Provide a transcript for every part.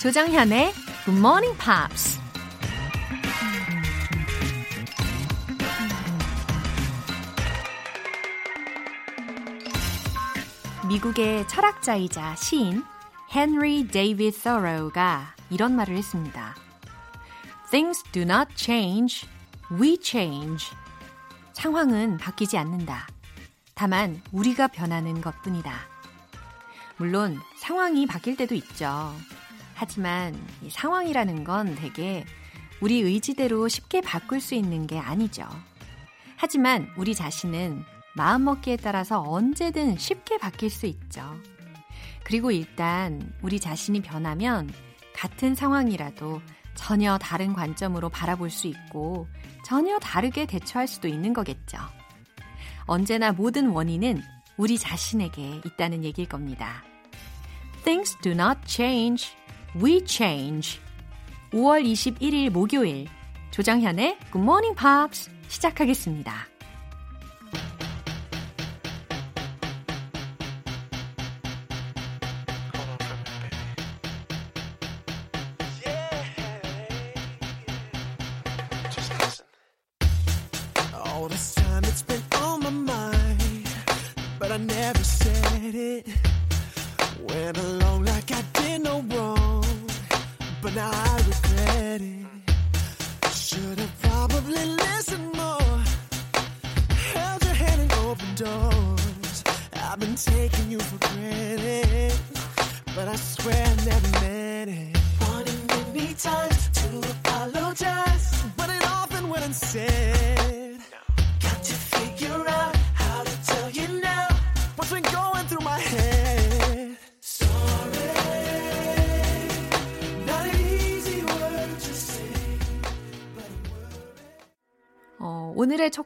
조정현의 Good Morning Pops. 미국의 철학자이자 시인 헨리 데이비드 서로우가 이런 말을 했습니다. Things do not change, we change. 상황은 바뀌지 않는다. 다만 우리가 변하는 것 뿐이다. 물론 상황이 바뀔 때도 있죠. 하지만 이 상황이라는 건 되게 우리 의지대로 쉽게 바꿀 수 있는 게 아니죠. 하지만 우리 자신은 마음먹기에 따라서 언제든 쉽게 바뀔 수 있죠. 그리고 일단 우리 자신이 변하면 같은 상황이라도 전혀 다른 관점으로 바라볼 수 있고 전혀 다르게 대처할 수도 있는 거겠죠. 언제나 모든 원인은 우리 자신에게 있다는 얘기일 겁니다. Things do not change. We change. 5월 21일 목요일 조정현의 Good Morning Pops 시작하겠습니다.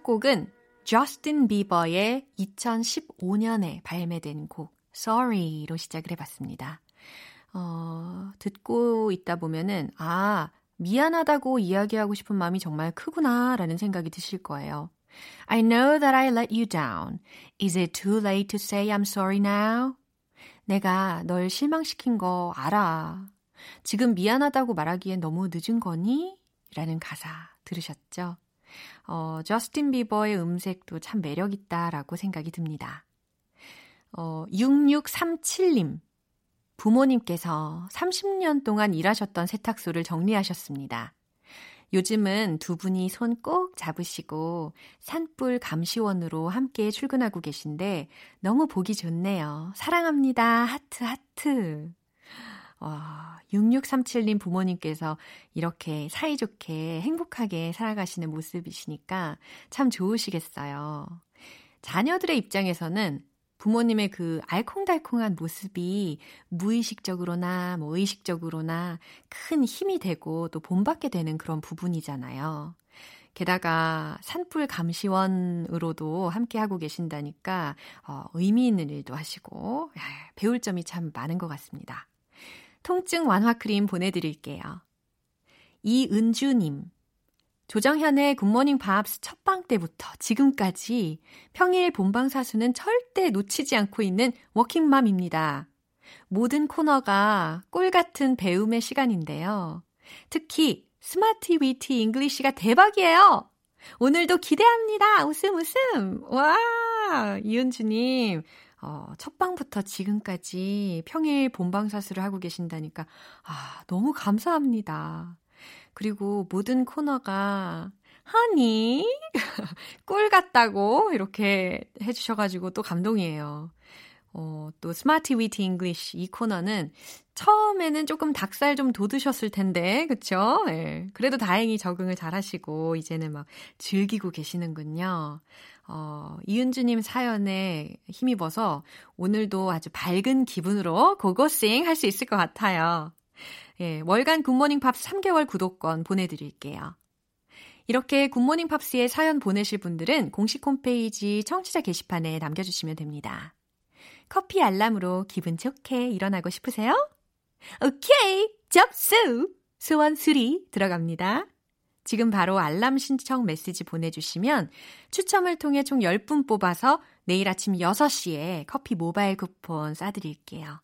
첫 곡은 저스틴 비버의 2015년에 발매된 곡 Sorry로 시작을 해봤습니다. 어, 듣고 있다 보면은 아 미안하다고 이야기하고 싶은 마음이 정말 크구나라는 생각이 드실 거예요. I know that I let you down. Is it too late to say I'm sorry now? 내가 널 실망시킨 거 알아. 지금 미안하다고 말하기엔 너무 늦은 거니? 라는 가사 들으셨죠? 어, 저스틴 비버의 음색도 참 매력있다라고 생각이 듭니다. 어, 6637님. 부모님께서 30년 동안 일하셨던 세탁소를 정리하셨습니다. 요즘은 두 분이 손 꼭 잡으시고 산불 감시원으로 함께 출근하고 계신데 너무 보기 좋네요. 사랑합니다. 하트, 하트. 와, 6637님 부모님께서 이렇게 사이좋게 행복하게 살아가시는 모습이시니까 참 좋으시겠어요. 자녀들의 입장에서는 부모님의 그 알콩달콩한 모습이 무의식적으로나 뭐 의식적으로나 큰 힘이 되고 또 본받게 되는 그런 부분이잖아요. 게다가 산불 감시원으로도 함께 하고 계신다니까 어, 의미 있는 일도 하시고 야, 배울 점이 참 많은 것 같습니다. 통증 완화 크림 보내드릴게요. 이은주님, 조정현의 굿모닝 팝스 첫 방 때부터 지금까지 평일 본방 사수는 절대 놓치지 않고 있는 워킹맘입니다. 모든 코너가 꿀 같은 배움의 시간인데요. 특히 Smart Witty English가 대박이에요. 오늘도 기대합니다. 웃음 웃음. 와, 이은주님. 어, 첫방부터 지금까지 평일 본방 사수를 하고 계신다니까, 아, 너무 감사합니다. 그리고 모든 코너가 honey 꿀 같다고 이렇게 해주셔가지고 또 감동이에요. 어, 또 Smart Witty English 이 코너는 처음에는 조금 닭살 좀 돋으셨을 텐데, 그쵸? 예. 그래도 다행히 적응을 잘 하시고, 이제는 막 즐기고 계시는군요. 어, 이은주님 사연에 힘입어서 오늘도 아주 밝은 기분으로 고고싱 할 수 있을 것 같아요. 예, 월간 굿모닝 팝스 3개월 구독권 보내드릴게요. 이렇게 굿모닝 팝스에 사연 보내실 분들은 공식 홈페이지 청취자 게시판에 남겨주시면 됩니다. 커피 알람으로 기분 좋게 일어나고 싶으세요? 오케이! 접수! 소원 수리 들어갑니다. 지금 바로 알람 신청 메시지 보내주시면 추첨을 통해 총 10분 뽑아서 내일 아침 6시에 커피 모바일 쿠폰 쏴드릴게요.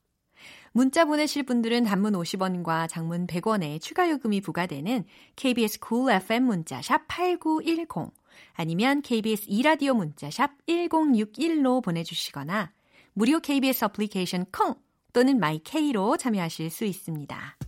문자 보내실 분들은 단문 50원과 장문 100원의 추가 요금이 부과되는 KBS cool FM 문자 샵 8910 아니면 KBS 이라디오 문자 샵 1061로 보내주시거나 무료 KBS 어플리케이션 콩 또는 마이케이로 참여하실 수 있습니다.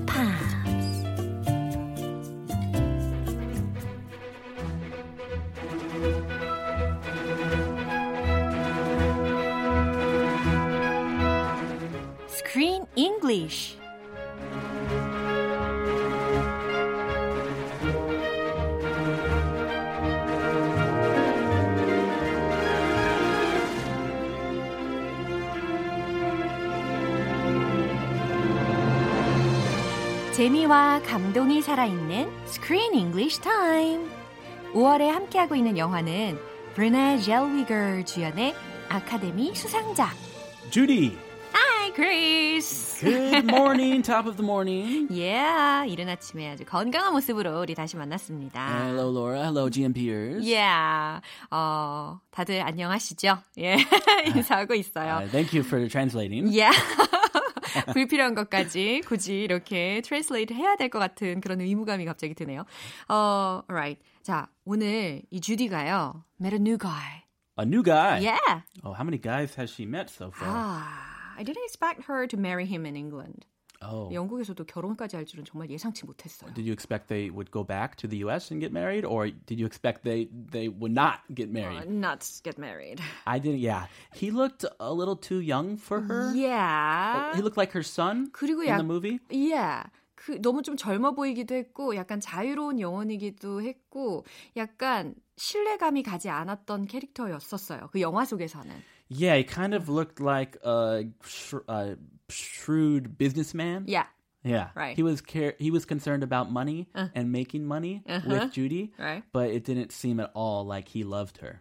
팝스 Screen English 재미와 감동이 살아있는 Screen English Time. 5월에 함께하고 있는 영화는 브레나 젤위거 주연의 아카데미 수상작. Judy, Hi, Chris. good morning, top of the morning. Yeah, 이른 아침에 아주 건강한 모습으로 우리 다시 만났습니다. Hello, Laura. Hello, GM Peters. Yeah, 어, 다들 안녕하시죠? 예, 인사하고 있어요. Uh, thank you for translating. Yeah. 불필요한 것까지 굳이 이렇게 translate 해야 될 것 같은 그런 의무감이 갑자기 드네요. 어, alright. 자, 오늘 이 주디가요. met a new guy. A new guy. Yeah. Oh, how many guys has she met so far? Ah, I didn't expect her to marry him in England. oh. 영국에서도 결혼까지 할 줄은 정말 예상치 못했어요. Did you expect they would go back to the U.S. and get married, or did you expect they they would not get Uh, married? not get married. I didn't. Yeah, he looked a little too young for her. Yeah. He looked like her son 그리고 in 약, the movie. yeah. 그 너무 좀 젊어 보이기도 했고 약간 자유로운 영혼이기도 했고 약간 신뢰감이 가지 않았던 캐릭터였었어요. 그 영화 속에서는. Yeah, he kind of looked like a, sh- a shrewd businessman. Yeah. Yeah, Right. He was care- he was concerned about money and making money with Judy, Right. but it didn't seem at all like he loved her.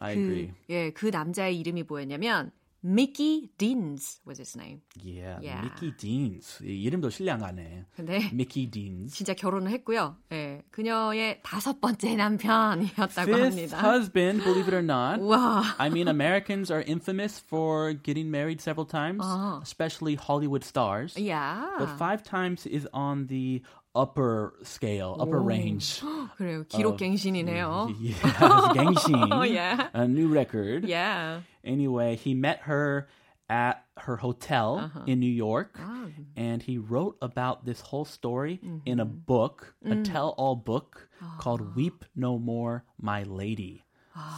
I agree. 그, 예, 그 남자의 이름이 뭐였냐면 Mickey Deans was his name. Yeah, Yeah. Mickey Deans. 이 이름도 신랑하네. 근데 Mickey Deans. 진짜 결혼을 했고요. 예, 그녀의 다섯 번째 남편이었다고 Fifth 합니다. husband, believe it or not. 와. I mean, Americans are infamous for getting married several times, especially Hollywood stars. 야. But five times is on the upper scale, upper range. 그래요. 기록갱신이네요. Yeah, 갱신. Oh, yeah. A new record. Yeah. Anyway, he met her at her hotel Uh-huh. in New York, Ah. and he wrote about this whole story in a Mm-hmm. book, a Mm. tell-all book Ah. called "Weep No More, My Lady."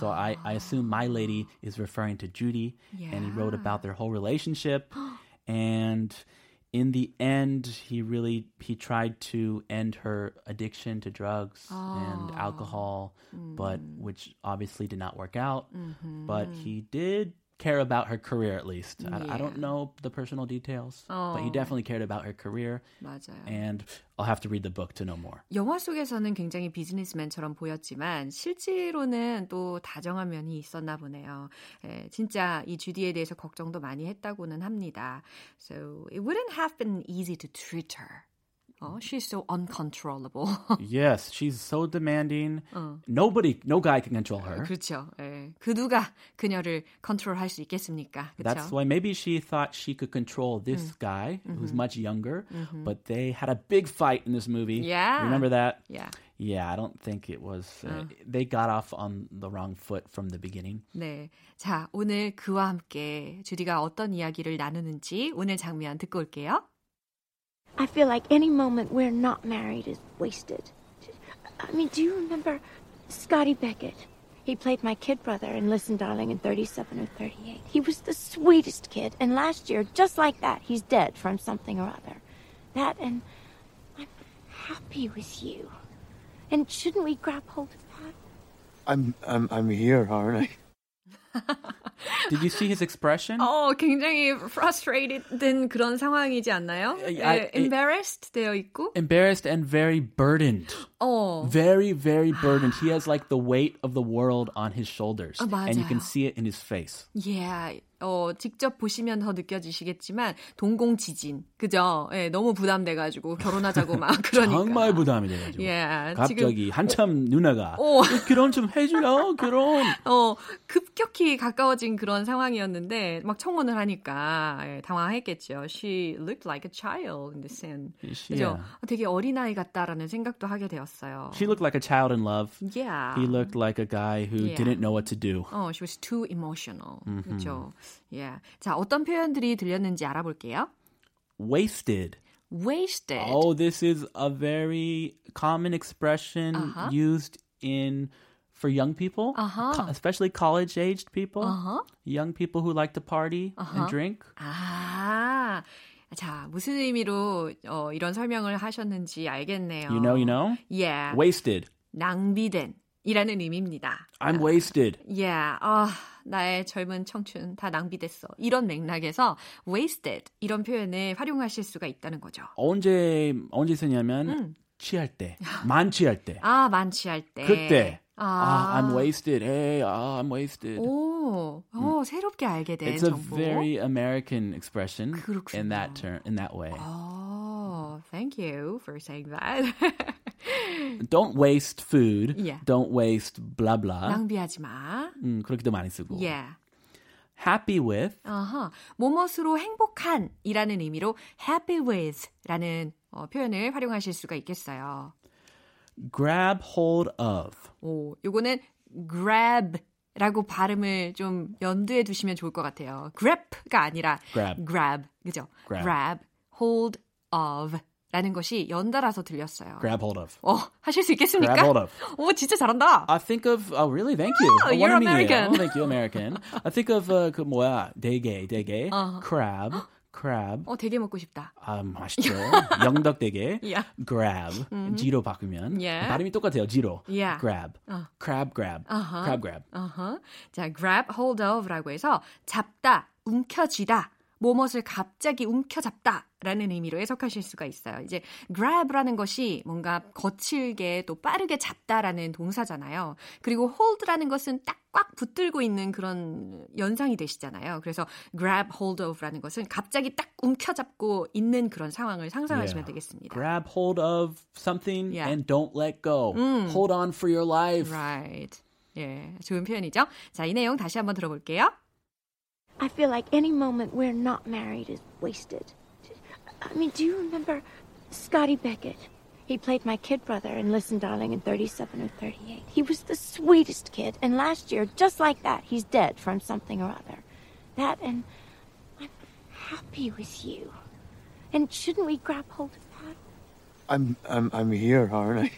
So I, I assume my lady is referring to Judy, and he wrote about their whole relationship, and in the end, he really he tried to end her addiction to drugs and ah. alcohol, but hmm. which obviously did not work out. Mm-hmm. But he did care about her career at least. I, I don't know the personal details, but he definitely cared about her career. 맞아요. And I'll have to read the book to know more. 영화 속에서는 굉장히 비즈니스맨처럼 보였지만 실제로는 또 다정한 면이 있었나 보네요. 예, 진짜 이 주디에 대해서 걱정도 많이 했다고는 합니다. So it wouldn't have been easy to treat her. 어, she's so uncontrollable. yes, she's so demanding. Nobody, no guy can control her. 그렇죠. 예. 그 누가 그녀를 컨트롤할 수 있겠습니까? That's 그렇죠. why maybe she thought she could control this guy who's much younger, but they had a big fight in this movie. Yeah. Remember that? Yeah. Yeah, I don't think it was. Uh, They got off on the wrong foot from the beginning. 네. 자, 오늘 그와 함께 주디가 어떤 이야기를 나누는지 오늘 장면 듣고 올게요. I feel like any moment we're not married is wasted. I mean, do you remember Scotty Beckett? He played my kid brother in Listen Darling in 37 or 38. He was the sweetest kid, and last year, just like that, he's dead from something or other. That and I'm happy with you. And shouldn't we grab hold of that? I'm I'm I'm here, aren't I? Did you see his expression? 어, 굉장히 frustrated 된 그런 상황이지 않나요? I- 예, I- embarrassed 되어 있고. Embarrassed and very burdened. 어. Very, very burdened. He has like the weight of the world on his shoulders. 아, and you can 맞아요. see it in his face. Yeah. 어, 직접 보시면 더 느껴지시겠지만 동공 지진. 그죠? 예, 너무 부담돼가지고 결혼하자고 막 그러니까. 정말 부담이 돼가지고. 예, 갑자기 한참 누나가 오. 결혼 좀 해줘요. 결혼. 어, 급격히 가까워진 그런 상황이었는데 막 청혼을 하니까 예, 당황했겠죠. She looked like a child in the. She- 그죠? 어, 되게 어린 아이 같다라는 생각도 하게 되었어요. She looked like a child in love. yeah. He looked like a guy who Yeah. didn't know what to do. 어, she was too emotional. 그죠? Yeah. 자, 어떤 표현들이 들렸는지 알아볼게요. Wasted. wasted. Oh, this is a very common expression Uh-huh. used in for young people, Uh-huh. co- especially college-aged people, Uh-huh. young people who like to party and drink. 아, 자, 무슨 의미로 어, 이런 설명을 하셨는지 알겠네요. You know, you know. Yeah. Wasted. 낭비된 이라는 의미입니다. I'm wasted. Yeah. 아, 나의 젊은 청춘 다 낭비됐어. 이런 맥락에서 wasted 이런 표현을 활용하실 수가 있다는 거죠. 언제 언제 쓰냐면 취할 때, 만취할 때. 아, 만취할 때. 그때. 아, 아, I'm wasted. Hey, ah, I'm wasted. 오, 어, 새롭게 알게 된 It's a 정보. very American expression 그렇군요. in that term, in that way. Oh, thank you for saying that. Don't waste food. Yeah. Don't waste blah blah. 낭비하지 마. 음, 그렇게도 많이 쓰고. Yeah. Happy with. 아하, 뭐뭇으로 행복한 이라는 의미로 happy with 라는 어, 표현을 활용하실 수가 있겠어요. Grab hold of. 오, 요거는 grab 라고 발음을 좀 염두에 두시면 좋을 것 같아요. grab가 아니라 Grab. grab. 그죠? Grab. hold of 라는 것이 연달아서 들렸어요. Grab hold of. 어, 하실 수 있겠습니까? Grab hold of. 오, 진짜 잘한다. I think of oh really thank you. Oh, 어, you're. American. Thank you American. I think of uh, 그 뭐야 대게 대게 Uh-huh. crab crab 어, 되게 먹고 싶다. 아 맛있죠. 영덕 대게 Yeah. grab 지로 바꾸면 Yeah. 발음이 똑같아요. 지로 Yeah. grab crab grab Uh-huh. crab grab. 어허. 자, grab hold of라고 해서 잡다, 움켜쥐다, 뭐뭇을 갑자기 움켜잡다 라는 의미로 해석하실 수가 있어요. 이제 grab라는 것이 뭔가 거칠게 또 빠르게 잡다라는 동사잖아요. 그리고 hold라는 것은 딱 꽉 붙들고 있는 그런 연상이 되시잖아요. 그래서 grab hold of라는 것은 갑자기 딱 움켜잡고 있는 그런 상황을 상상하시면 Yeah. 되겠습니다. Grab hold of something Yeah. and don't let go. Hold on for your life. Right. 예, 좋은 표현이죠. 자, 이 내용 다시 한번 들어볼게요. I feel like any moment we're not married is wasted. I mean, do you remember Scotty Beckett? He played my kid brother in Listen Darling in 37 or 38. He was the sweetest kid, and last year, just like that, he's dead from something or other. That and I'm happy with you. And shouldn't we grab hold of that? I'm I'm I'm here, aren't I?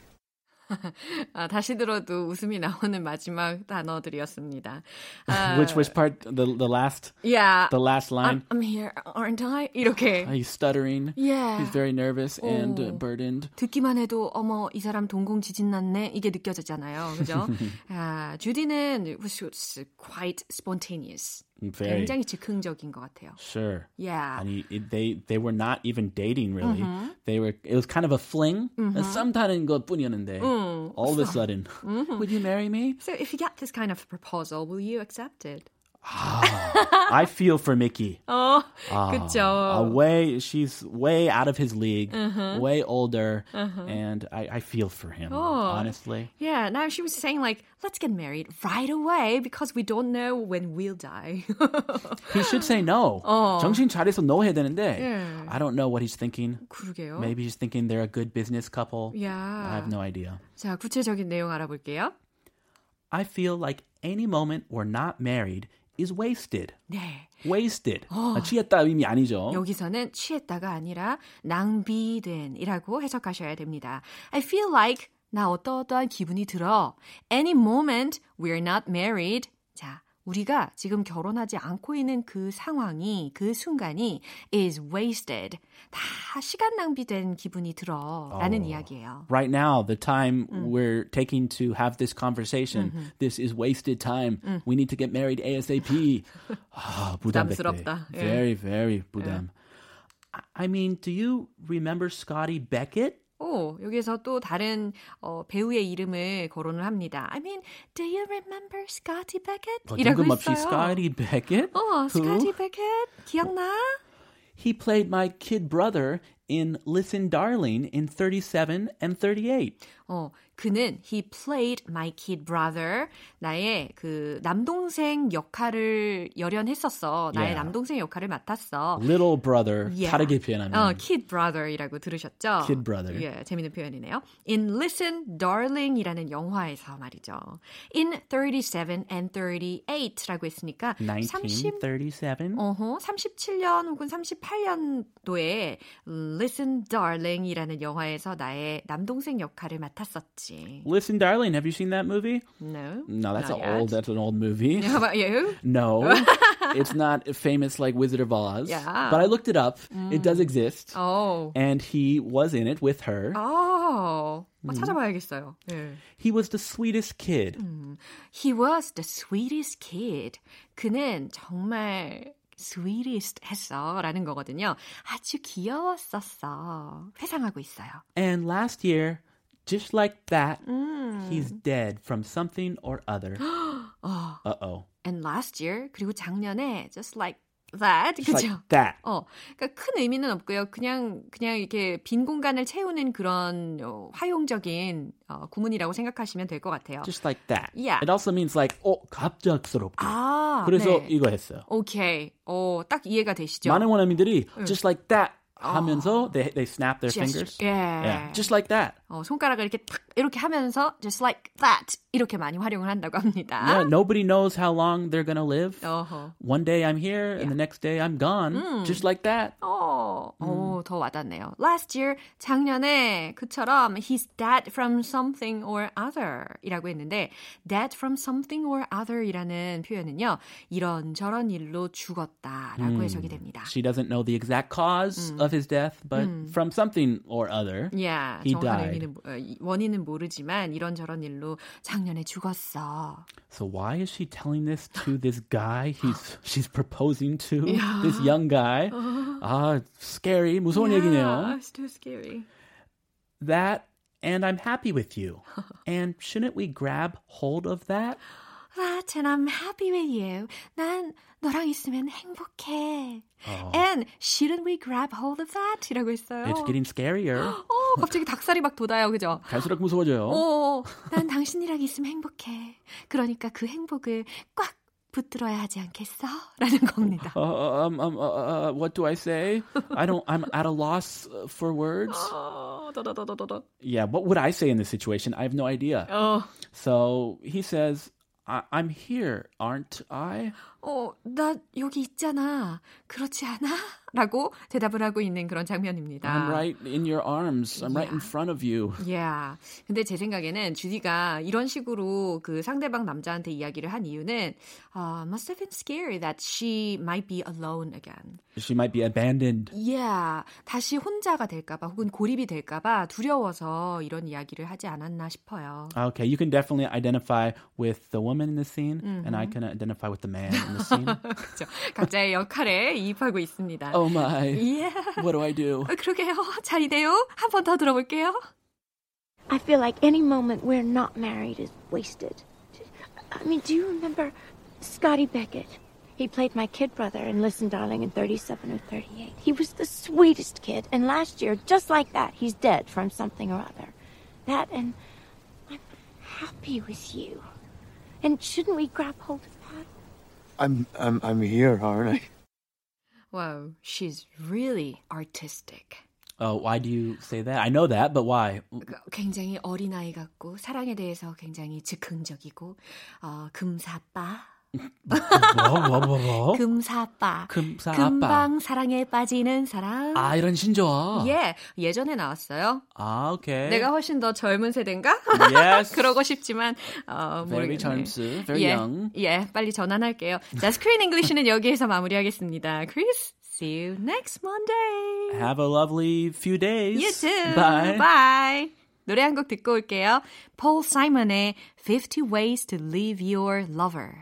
아, 다시 들어도 웃음이 나오는 마지막 단어들이었습니다. 아, Which which part the the last yeah, the last line? I'm, I'm here, aren't I? 이렇게 He's stuttering. Yeah. He's very nervous and uh, Oh. burdened. 듣기만 해도 어머 이 사람 동공 지진 났네 이게 느껴졌잖아요, 그죠? 아, 주디는 was quite spontaneous. Very 굉장히 즉흥적인 것 같아요. sure. Yeah. 아니, it, they they were not even dating really. Mm-hmm. They were. It was kind of a fling. 썸 타는 것뿐이었는데. Mm. All of a sudden, Mm-hmm. would you marry me? So if you get this kind of proposal, will you accept it? I feel for Mickey. 어, Uh, 그쵸. way she's way out of his league, Mm-hmm. way older, and I, I feel for him. Oh. Honestly, Yeah, now she was saying like, let's get married right away because we don't know when we'll die. he should say no. 정신 차려서 no 해야 되는데. Oh. Yeah. I don't know what he's thinking. 그러게요. Maybe he's thinking they're a good business couple. Yeah. I have no idea. 자, 구체적인 내용 알아볼게요. I feel like any moment we're not married is wasted. 네. wasted. 아, 취했다 의미 아니죠. 여기서는 취했다가 아니라 낭비된이라고 해석하셔야 됩니다. I feel like 나 어떠어떠한 기분이 들어. Any moment we're not married. 자, 우리가 지금 결혼하지 않고 있는 그 상황이, 그 순간이 is wasted. 다 시간 낭비된 기분이 들어. 라는 이야기예요. Right now, the time we're taking to have this conversation, this is wasted time. We need to get married ASAP. 아, 부담됐대. 부담스럽다. 예. Very, very 부담. I- I mean, do you remember Scotty Beckett? 오, 여기서 또 다른 어, 배우의 이름을 거론을 합니다. I mean, do you remember Scotty Beckett? 어, 이라고 했어요. Scotty Beckett? 어? Scotty Beckett 기억나? He played my kid brother in Listen Darling in 37 and 38. 어, 그는 he played my kid brother. 나의 그 남동생 역할을 열연했었어. 나의 Yeah. 남동생 역할을 맡았어. Little brother. Yeah. 다르게 표현하면. 어, kid brother이라고 들으셨죠? Kid brother. 예, 재밌는 표현이네요. In Listen Darling이라는 영화에서 말이죠. In 37 and 38라고 했으니까 30 1937. 어허, 37년 혹은 38년도에 Listen Darling이라는 영화에서 나의 남동생 역할을 맡았었지. Listen Darling, have you seen that movie? No. No, that's not a old. yet. That's an old movie. How about you? No, it's not famous like Wizard of Oz. Yeah. But I looked it up. It does exist, Oh. and he was in it with her. Oh. 음. 어, 찾아봐야겠어요. 예. He was the sweetest kid. He was the sweetest kid. 그는 정말 sweetest 했어. 라는 거거든요. 아주 귀여웠었어. 회상하고 있어요. And last year, just like that, he's dead from something or other. uh oh. And last year, 그리고 작년에 just like that. Just 그죠? like that. 어, 그러니까 큰 의미는 없고요. 그냥 그냥 이렇게 빈 공간을 채우는 그런 어, 화용적인 어, 구문이라고 생각하시면 될 것 같아요. Just like that. Yeah. It also means like, oh, 갑작스럽게. 아, 그래서 네. 이거 했어요. 오케이. 어, 딱 이해가 되시죠? 많은 원어민들이 just like that 하면서 they, they snap their Gesture. fingers. 예. Yeah, just like that. 어, 손가락을 이렇게 탁 이렇게 하면서 just like that 이렇게 많이 활용을 한다고 합니다. Yeah, nobody knows how long they're gonna live. 어허. One day I'm here and the next day I'm gone. Just like that. 어, 어, 더 와닿네요. Last year, 작년에 그처럼 he's dead from something or other 이라고 했는데 dead from something or other 이라는 표현은요. 이런 저런 일로 죽었다라고 해석이 됩니다. She doesn't know the exact cause of his death, but from something or other. Yeah, He died. 의미는, 모- 어, 이- 원인은 모르지만 이런저런 일로 작년에 죽었어. So why is she telling this to this guy he's she's proposing to? This young guy. Ah, scary. 무서운 얘기네요. it's too scary. That and I'm happy with you. and shouldn't we grab hold of that? That and I'm happy with you. 난 너랑 있으면 행복해. And shouldn't we grab hold of that? 이라고 했어요. It's getting scarier. 어, 갑자기 닭살이 막 돋아요. 그죠? 갈수록 무서워져요. 어, 난 당신이랑 있으면 행복해. 그러니까 그 행복을 꽉 붙들어야 하지 않겠어? 라는 겁니다. Uh, um, um, uh, uh, what do I say? I don't. I'm at a loss uh, for words. 어, 더더더더더. Yeah, what would I say in this situation? I have no idea. 어, So he says, I- I'm here, aren't I? 어, 나 여기 있잖아. 그렇지 않아? 라고 대답을 하고 있는 그런 장면입니다. I'm right in your arms. I'm right in front of you. Yeah. 근데 제 생각에는 주디가 이런 식으로 그 상대방 남자한테 이야기를 한 이유는 uh, must have been scary that she might be alone again. She might be abandoned. Yeah. 다시 혼자가 될까봐 혹은 고립이 될까봐 두려워서 이런 이야기를 하지 않았나 싶어요. Okay, you can definitely identify with the woman in the scene, and I can identify with the man in the scene. 그렇죠. 각자의 역할에 이입하고 있습니다. oh my. Yeah. What do I do? 어, 그러게요. 잘이네요. 한 번 더 들어볼게요. I feel like any moment we're not married is wasted. I mean, do you remember Scotty Beckett? He played my kid brother in Listen Darling in 37 or 38. He was the sweetest kid, and last year, just like that, he's dead from something or other. That and I'm happy with you. And shouldn't we grab hold of that? I'm I'm I'm here, aren't I? Wow, she's really artistic. Oh, why do you say that? I know that, but why? 그 굉장히 어린아이 같고 사랑에 대해서 굉장히 즉흥적이고 어, 금사빠 뭐, 뭐, 뭐, 뭐? 금사빠. 금사빠. 금방 사랑에 빠지는 사람. 아, 이런 신조어. 예, 예전에 나왔어요. 아, 오케이. 내가 훨씬 더 젊은 세대인가? Yes. 그러고 싶지만 어, Very 모르겠네. 젊스. Very 예, young. 예, 빨리 전환할게요. 자, 스크린 잉글리시는 여기에서 마무리하겠습니다. Chris, see you next Monday. Have a lovely few days. You too. Bye. Bye. 노래 한 곡 듣고 올게요. Paul Simon의 50 Ways to Leave Your Lover.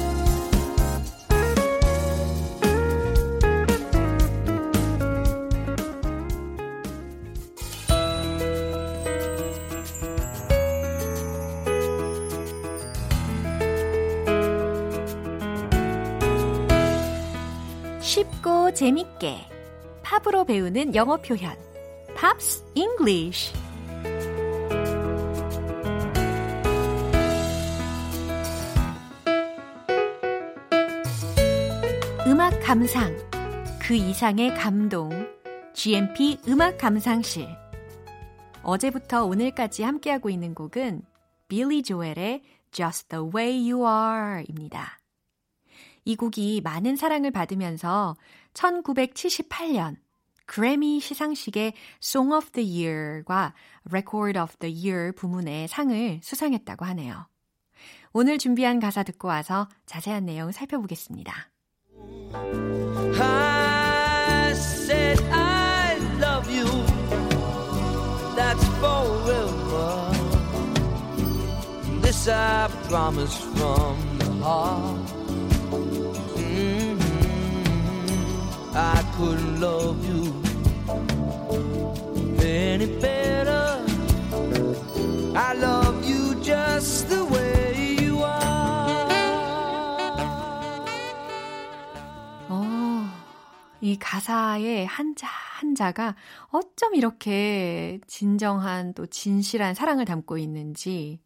재밌게 팝으로 배우는 영어 표현 Pops English 음악 감상 그 이상의 감동. GMP 음악 감상실. 어제부터 오늘까지 함께하고 있는 곡은 빌리 조엘의 Just the Way You Are입니다. 이 곡이 많은 사랑을 받으면서 1978년 그래미 시상식의 Song of the Year과 Record of the Year 부문의 상을 수상했다고 하네요. 오늘 준비한 가사 듣고 와서 자세한 내용 살펴보겠습니다. I said I love you. That's forever. This I promise from the heart. I couldn't love you any better. I love you just the way you are. 어, 이 가사의 한자 한자가 어쩜 이렇게 진정한 또 진실한 사랑을 담고 있는지,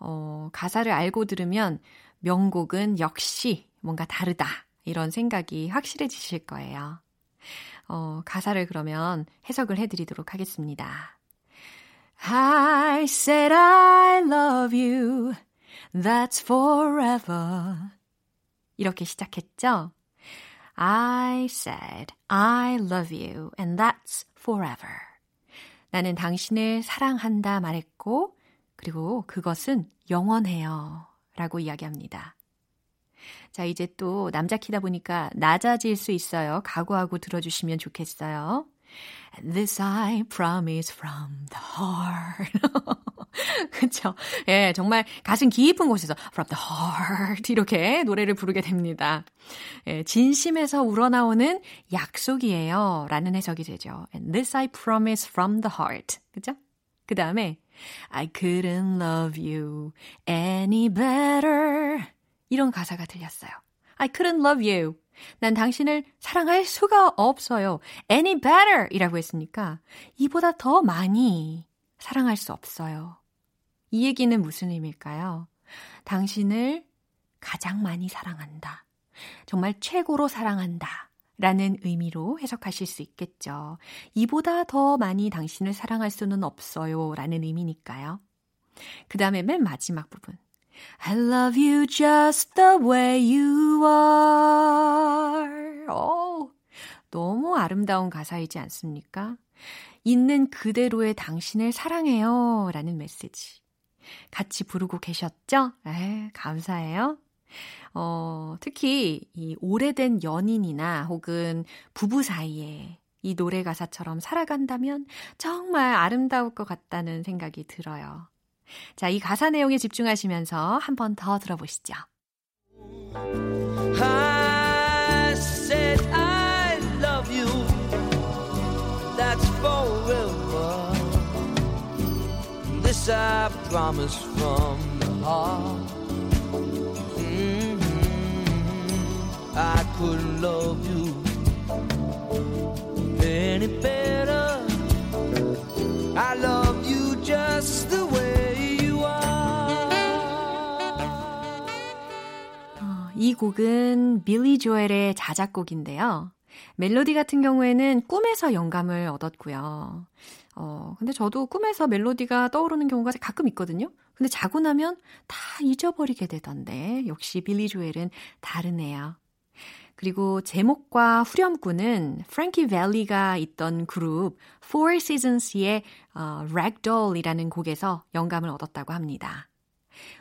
어, 가사를 알고 들으면 명곡은 역시 뭔가 다르다. 이런 생각이 확실해지실 거예요. 어, 가사를 그러면 해석을 해드리도록 하겠습니다. I said I love you. That's forever. 이렇게 시작했죠? I said I love you and that's forever. 나는 당신을 사랑한다 말했고, 그리고 그것은 영원해요. 라고 이야기합니다. 자, 이제 또 남자 키다 보니까 낮아질 수 있어요. 각오하고 들어주시면 좋겠어요. This I promise from the heart. 그쵸? 예, 정말 가슴 깊은 곳에서 from the heart 이렇게 노래를 부르게 됩니다. 예, 진심에서 우러나오는 약속이에요. 라는 해석이 되죠. And this I promise from the heart. 그죠? 그 다음에 I couldn't love you any better. 이런 가사가 들렸어요. I couldn't love you. 난 당신을 사랑할 수가 없어요. Any better 이라고 했으니까 이보다 더 많이 사랑할 수 없어요. 이 얘기는 무슨 의미일까요? 당신을 가장 많이 사랑한다. 정말 최고로 사랑한다. 라는 의미로 해석하실 수 있겠죠. 이보다 더 많이 당신을 사랑할 수는 없어요. 라는 의미니까요. 그 다음에 맨 마지막 부분. I love you just the way you are. 오, 너무 아름다운 가사이지 않습니까? 있는 그대로의 당신을 사랑해요. 라는 메시지. 같이 부르고 계셨죠? 에, 감사해요. 어, 특히 이 오래된 연인이나 혹은 부부 사이에 이 노래 가사처럼 살아간다면 정말 아름다울 것 같다는 생각이 들어요. 자, 이 가사 내용에 집중하시면서 한 번 더 들어보시죠. I said I love you. That's forever. This I promise from the heart. Mm-hmm. I couldn't love you any better. 이 곡은 빌리 조엘의 자작곡인데요. 멜로디 같은 경우에는 꿈에서 영감을 얻었고요. 어, 근데 저도 꿈에서 멜로디가 떠오르는 경우가 가끔 있거든요. 근데 자고 나면 다 잊어버리게 되던데, 역시 빌리 조엘은 다르네요. 그리고 제목과 후렴구는 프랭키 벨리가 있던 그룹 Four Seasons의 어, Rag Doll이라는 곡에서 영감을 얻었다고 합니다.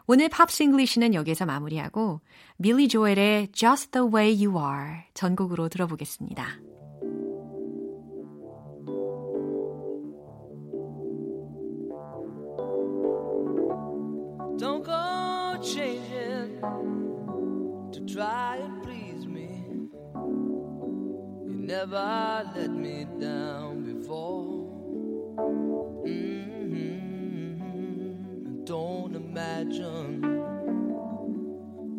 오늘 팝스 English는 여기서 마무리하고 빌리 조엘의 Just the Way You Are 전곡으로 들어보겠습니다. Don't go changing to try and please me. You never let me down before. Mm-hmm. Don't imagine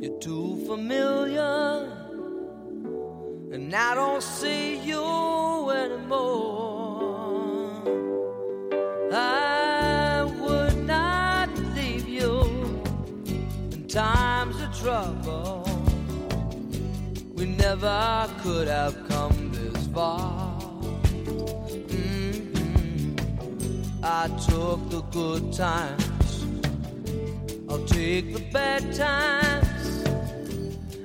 you're too familiar, and I don't see you anymore. I would not leave you in times of trouble. We never could have come this far. Mm-hmm. I took the good times, take the bad times.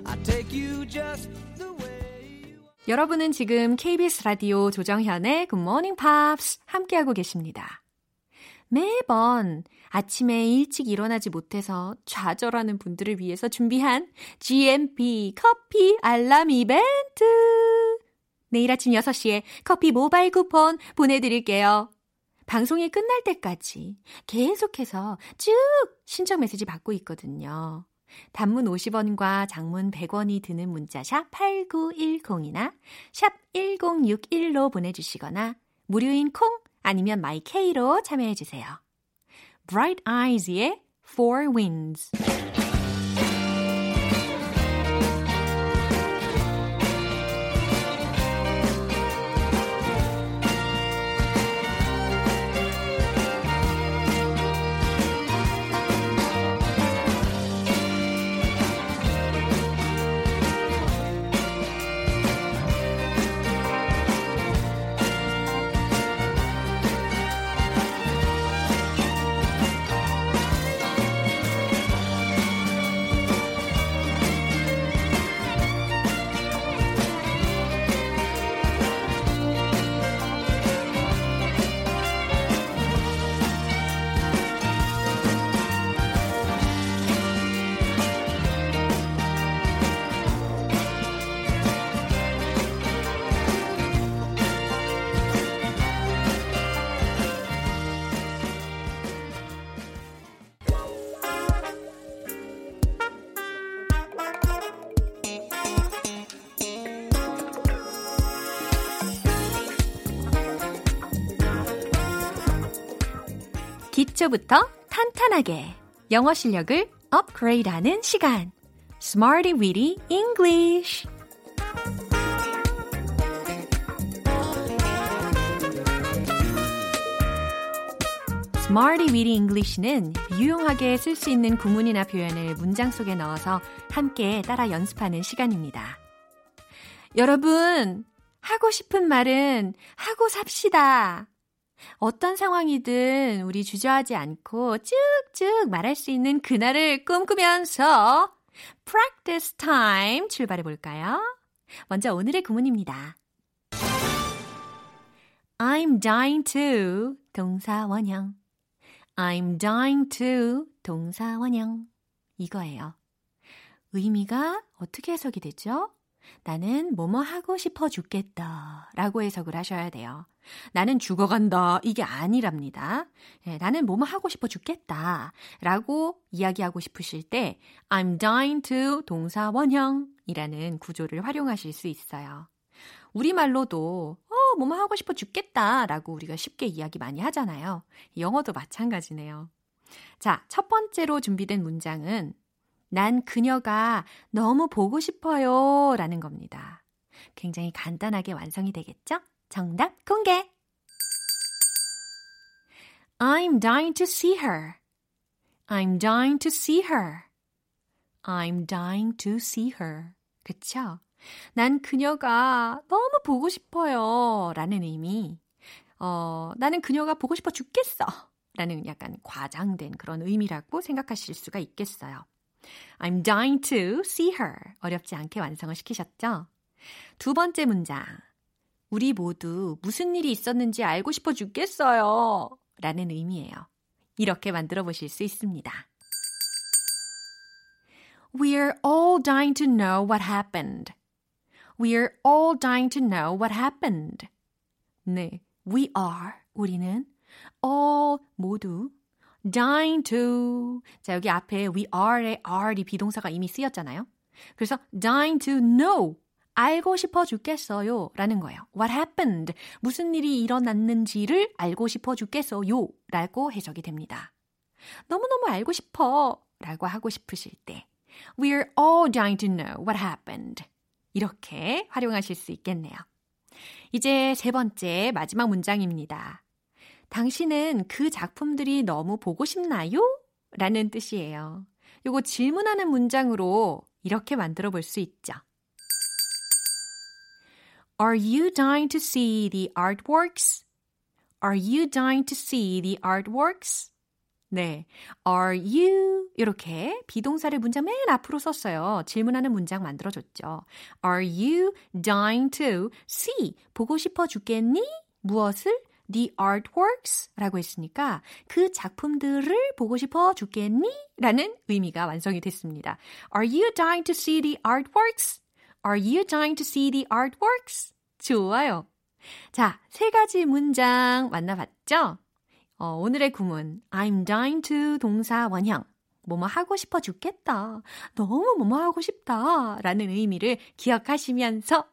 I take you just the way you are. 여러분은 지금 KBS 라디오 조정현의 Good Morning Pops 함께하고 계십니다. 매번 아침에 일찍 일어나지 못해서 좌절하는 분들을 위해서 준비한 GMP 커피 알람 이벤트. 내일 아침 6시에 커피 모바일 쿠폰 보내드릴게요. 방송이 끝날 때까지 계속해서 쭉 신청 메시지 받고 있거든요. 단문 50원과 장문 100원이 드는 문자 샵 8910이나 샵 1061로 보내주시거나 무료인 콩 아니면 마이케이로 참여해 주세요. Bright Eyes의 Four Winds 기초부터 탄탄하게 영어 실력을 업그레이드하는 시간 Smarty Weedy English Smarty Weedy English는 유용하게 쓸 수 있는 구문이나 표현을 문장 속에 넣어서 함께 따라 연습하는 시간입니다. 여러분, 하고 싶은 말은 하고 삽시다. 어떤 상황이든 우리 주저하지 않고 쭉쭉 말할 수 있는 그날을 꿈꾸면서 practice time 출발해 볼까요? 먼저 오늘의 구문입니다. I'm dying to 동사 원형. I'm dying to 동사 원형. 이거예요. 의미가 어떻게 해석이 되죠? 나는 뭐뭐 하고 싶어 죽겠다 라고 해석을 하셔야 돼요. 나는 죽어간다. 이게 아니랍니다. 예, 나는 뭐뭐 하고 싶어 죽겠다 라고 이야기하고 싶으실 때 I'm dying to 동사 원형이라는 구조를 활용하실 수 있어요. 우리말로도 어, 뭐뭐 하고 싶어 죽겠다 라고 우리가 쉽게 이야기 많이 하잖아요. 영어도 마찬가지네요. 자, 첫 번째로 준비된 문장은 난 그녀가 너무 보고 싶어요 라는 겁니다. 굉장히 간단하게 완성이 되겠죠? 정답 공개! I'm dying to see her. I'm dying to see her. I'm dying to see her. 그쵸? 난 그녀가 너무 보고 싶어요. 라는 의미. 어, 나는 그녀가 보고 싶어 죽겠어. 라는 약간 과장된 그런 의미라고 생각하실 수가 있겠어요. I'm dying to see her. 어렵지 않게 완성을 시키셨죠? 두 번째 문장. 우리 모두 무슨 일이 있었는지 알고 싶어 죽겠어요. 라는 의미예요. 이렇게 만들어 보실 수 있습니다. We're all dying to know what happened. We're all dying to know what happened. 네, we are, 우리는 all, 모두 dying to. 자, 여기 앞에 we are의 are이 비동사가 이미 쓰였잖아요. 그래서 dying to know. 알고 싶어 죽겠어요. 라는 거예요. What happened? 무슨 일이 일어났는지를 알고 싶어 죽겠어요. 라고 해석이 됩니다. 너무너무 알고 싶어. 라고 하고 싶으실 때. We're all dying to know what happened. 이렇게 활용하실 수 있겠네요. 이제 세 번째 마지막 문장입니다. 당신은 그 작품들이 너무 보고 싶나요? 라는 뜻이에요. 요거 질문하는 문장으로 이렇게 만들어 볼 수 있죠. Are you dying to see the artworks? Are you dying to see the artworks? 네. Are you? 이렇게 비동사를 문장 맨 앞으로 썼어요. 질문하는 문장 만들어줬죠. Are you dying to see? 보고 싶어 죽겠니? 무엇을? the artworks 라고 했으니까 그 작품들을 보고 싶어 죽겠니? 라는 의미가 완성이 됐습니다. Are you dying to see the artworks? Are you dying to see the artworks? 좋아요. 자, 세 가지 문장 만나봤죠? 어, 오늘의 구문 I'm dying to 동사 원형 뭐뭐 하고 싶어 죽겠다. 너무 뭐뭐 하고 싶다. 라는 의미를 기억하시면서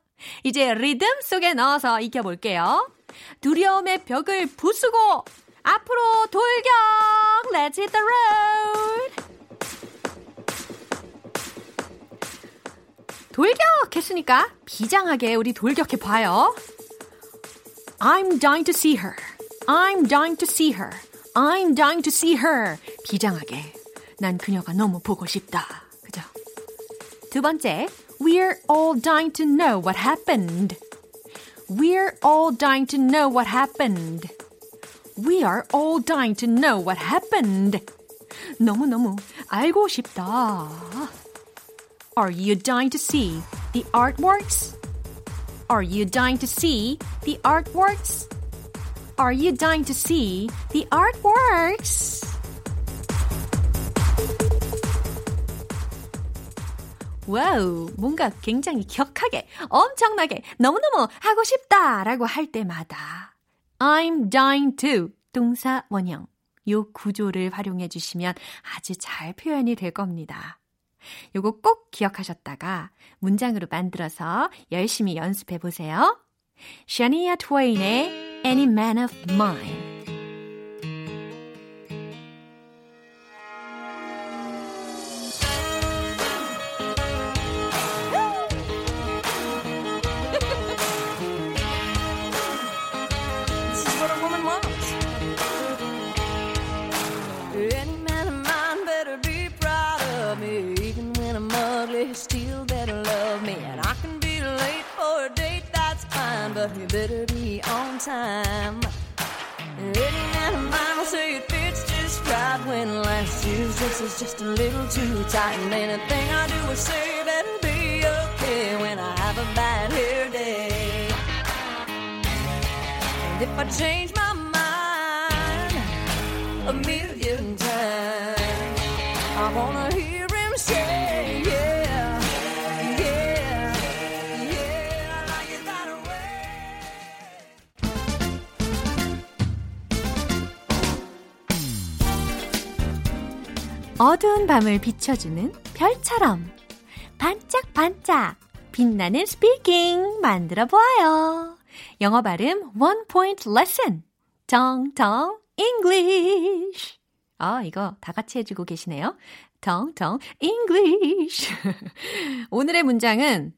이제 리듬 속에 넣어서 익혀볼게요. 두려움의 벽을 부수고 앞으로 돌격! Let's hit the road! 돌격했으니까 비장하게 우리 돌격해 봐요. I'm dying to see her. I'm dying to see her. I'm dying to see her. 비장하게. 난 그녀가 너무 보고 싶다. 그죠? 두 번째, we're all dying to know what happened. We're all dying to know what happened. We are all dying to know what happened. 너무너무 알고 싶다. Are you dying to see the artworks? Are you dying to see the artworks? Are you dying to see the artworks? 와우, 뭔가 굉장히 격하게, 엄청나게, 너무너무 하고 싶다라고 할 때마다 I'm dying to 동사 원형 요 구조를 활용해 주시면 아주 잘 표현이 될 겁니다. 요거 꼭 기억하셨다가 문장으로 만들어서 열심히 연습해 보세요. 샤니아 트웨인의 Any Man of Mine you better be on time. Any man of mine will say it fits just right when last year's dress is just a little too tight. And anything I do or say that'll be okay when I have a bad hair day. And if I change my mind a million times, I wanna 어두운 밤을 비춰주는 별처럼 반짝반짝 빛나는 speaking 만들어 보아요. 영어 발음 one point 레슨 텅텅 English. 아, 이거 다 같이 해주고 계시네요. 텅텅 English. 오늘의 문장은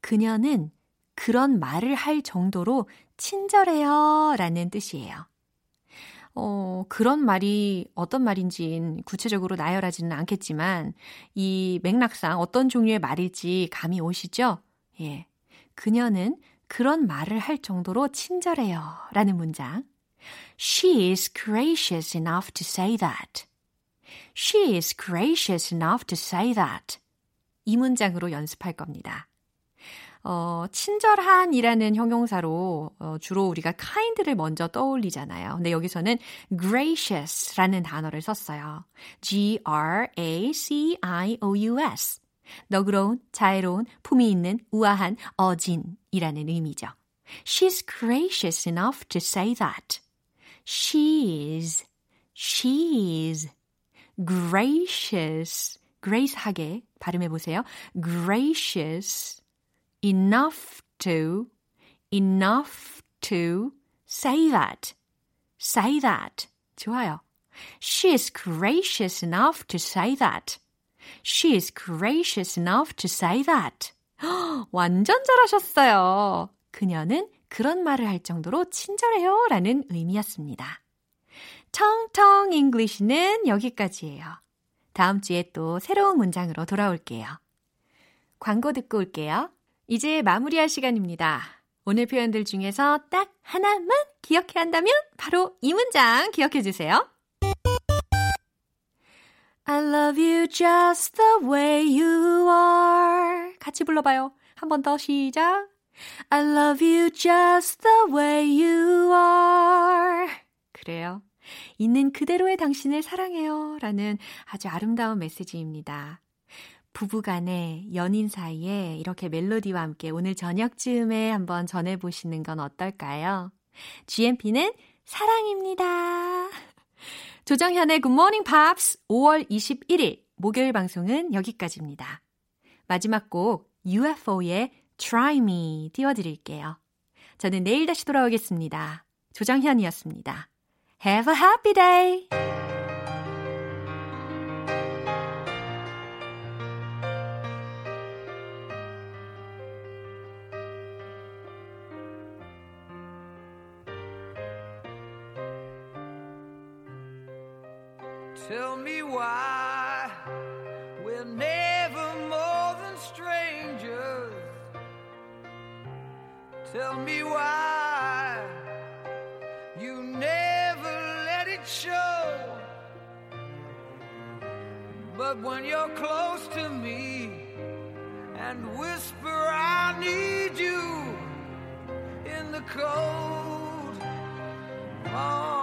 그녀는 그런 말을 할 정도로 친절해요 라는 뜻이에요. 어, 그런 말이 어떤 말인지는 구체적으로 나열하지는 않겠지만, 이 맥락상 어떤 종류의 말일지 감이 오시죠? 예. 그녀는 그런 말을 할 정도로 친절해요. 라는 문장. She is gracious enough to say that. She is gracious enough to say that. 이 문장으로 연습할 겁니다. 어, 친절한이라는 형용사로 어, 주로 우리가 kind를 먼저 떠올리잖아요. 근데 여기서는 gracious라는 단어를 썼어요. G-R-A-C-I-O-U-S. 너그러운, 자애로운, 품이 있는, 우아한, 어진이라는 의미죠. She's gracious enough to say that. She's, she's gracious, grace하게 발음해 보세요. gracious enough to, enough to say that. say that. 좋아요. She is gracious enough to say that. She is gracious enough to say that. 완전 잘하셨어요. 그녀는 그런 말을 할 정도로 친절해요. 라는 의미였습니다. 텅텅 English는 여기까지예요. 다음 주에 또 새로운 문장으로 돌아올게요. 광고 듣고 올게요. 이제 마무리할 시간입니다. 오늘 표현들 중에서 딱 하나만 기억해야 한다면 바로 이 문장 기억해 주세요. I love you just the way you are. 같이 불러봐요. 한 번 더 시작. I love you just the way you are. 그래요. 있는 그대로의 당신을 사랑해요. 라는 아주 아름다운 메시지입니다. 부부간에 연인 사이에 이렇게 멜로디와 함께 오늘 저녁쯤에 한번 전해보시는 건 어떨까요? GMP는 사랑입니다. 조정현의 Good Morning Pops 5월 21일 목요일 방송은 여기까지입니다. 마지막 곡 UFO의 Try Me 띄워드릴게요. 저는 내일 다시 돌아오겠습니다. 조정현이었습니다. Have a happy day! But when you're close to me and whisper, I need you in the cold. morning.